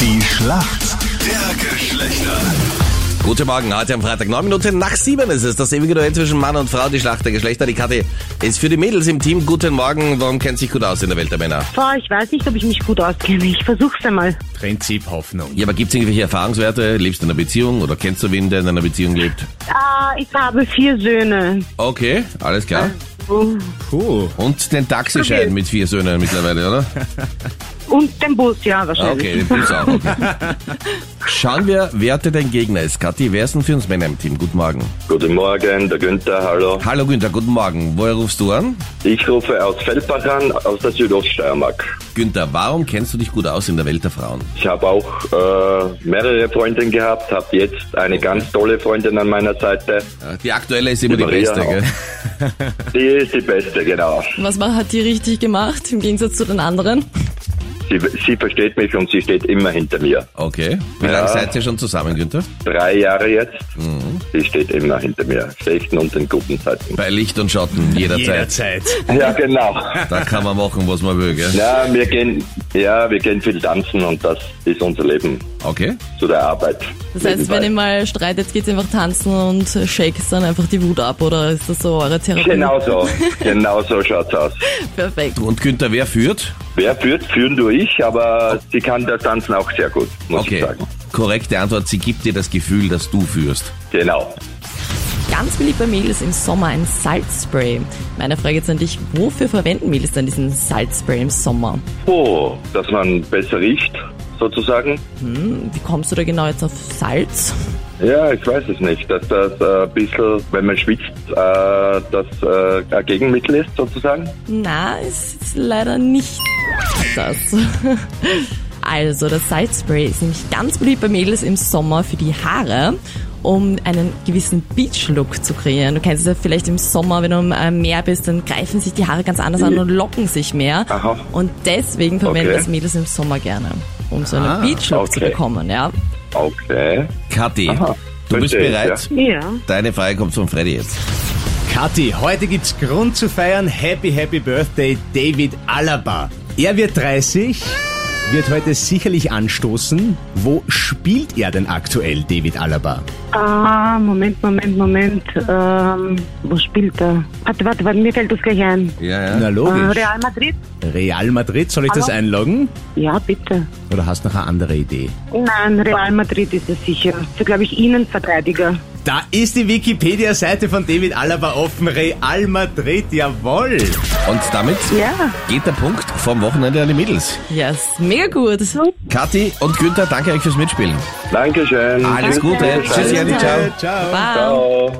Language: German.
Die Schlacht der Geschlechter. Guten Morgen, heute am Freitag, 9 Minuten nach 7 ist es. Das ewige Duell zwischen Mann und Frau, die Schlacht der Geschlechter. Die Kathi ist für die Mädels im Team. Guten Morgen, warum kennt sich gut aus in der Welt der Männer? Boah, ich weiß nicht, ob ich mich gut auskenne. Ich versuch's einmal. Prinzip Hoffnung. Ja, aber gibt es irgendwelche Erfahrungswerte? Lebst du in einer Beziehung oder kennst du wen, der in einer Beziehung lebt? Ah, ich habe vier Söhne. Okay, alles klar. Oh. Puh. Und den Taxischein mit vier Söhnen mittlerweile, oder? Und den Bus, ja, wahrscheinlich. Okay, den Bus auch. Okay. Schauen wir, wer heute dein Gegner ist. Kathi, wer ist denn für uns Männer im Team? Guten Morgen. Guten Morgen, der Günther, hallo. Hallo Günther, guten Morgen. Woher rufst du an? Ich rufe aus Feldbach an, aus der Südoststeiermark. Günther, warum kennst du dich gut aus in der Welt der Frauen? Ich habe auch äh, mehrere Freundinnen gehabt, habe jetzt eine ganz tolle Freundin an meiner Seite. Ja, Die aktuelle ist immer die, Die Maria beste, auch. gell? Die ist die beste, genau. Was hat die richtig gemacht im Gegensatz zu den anderen? Sie, sie versteht mich und sie steht immer hinter mir. Okay. Wie Ja. lange seid ihr schon zusammen, Günther? Drei Jahre jetzt. Sie steht immer hinter mir. Schlechten und den guten Zeiten. Bei Licht und Schatten, jederzeit. Jederzeit. Ja, genau. Da kann man machen, was man will, gell? Ja, wir gehen, ja, wir gehen viel tanzen und das ist unser Leben Okay. zu der Arbeit. Das heißt, Nebenbei. wenn ihr mal streitet, geht's einfach tanzen und shakes dann einfach die Wut ab oder ist das so eure Therapie? Genau so, genau so schaut's aus. Perfekt. Und Günther, wer führt? Wer führt, führen nur ich, aber sie kann das Tanzen auch sehr gut, muss ich Okay. sagen. Korrekte Antwort, sie gibt dir das Gefühl, dass du führst. Genau. Ganz beliebt bei Mädels im Sommer ein Salzspray. Meine Frage jetzt an dich, wofür verwenden Mädels denn diesen Salzspray im Sommer? Oh, dass man besser riecht, sozusagen. Wie kommst du da genau jetzt auf Salz? Ja, ich weiß es nicht, dass das äh, ein bisschen, wenn man schwitzt, äh, das äh, ein Gegenmittel ist, sozusagen. Na, ist leider nicht das. Also, das Salzspray ist nämlich ganz beliebt bei Mädels im Sommer für die Haare, um einen gewissen Beach-Look zu kreieren. Du kennst es ja vielleicht im Sommer, wenn du am äh, Meer bist, dann greifen sich die Haare ganz anders an und locken sich mehr. Aha. Und deswegen verwenden Okay. das Mädels im Sommer gerne, um so einen Beach-Look zu okay. bekommen, ja. Okay. Kathi, Aha. du bist bereit? Ja. Deine Frage kommt von Freddy jetzt. Kathi, heute gibt's Grund zu feiern. Happy, happy Birthday, David Alaba. Er wird 30, wird heute sicherlich anstoßen. Wo spielt er denn aktuell, David Alaba? Ah, Moment, Moment, Moment. Ähm, wo spielt er? Warte, warte, warte, mir fällt das gleich ein. Ja, Na Äh, logisch. Real Madrid? Real Madrid, soll ich das Hallo? einloggen? Ja, bitte. Oder hast du noch eine andere Idee? Nein, Real Madrid ist es sicher. So glaube ich Innenverteidiger. Da ist die Wikipedia-Seite von David Alaba offen. Real Madrid, jawohl. Und damit Ja. geht der Punkt vom Wochenende an die Mädels. Ja, ist mega gut. Kathi und Günther, danke euch fürs Mitspielen. Dankeschön. Alles Gute. Tschüss, Janni, ciao. Ciao. Ciao.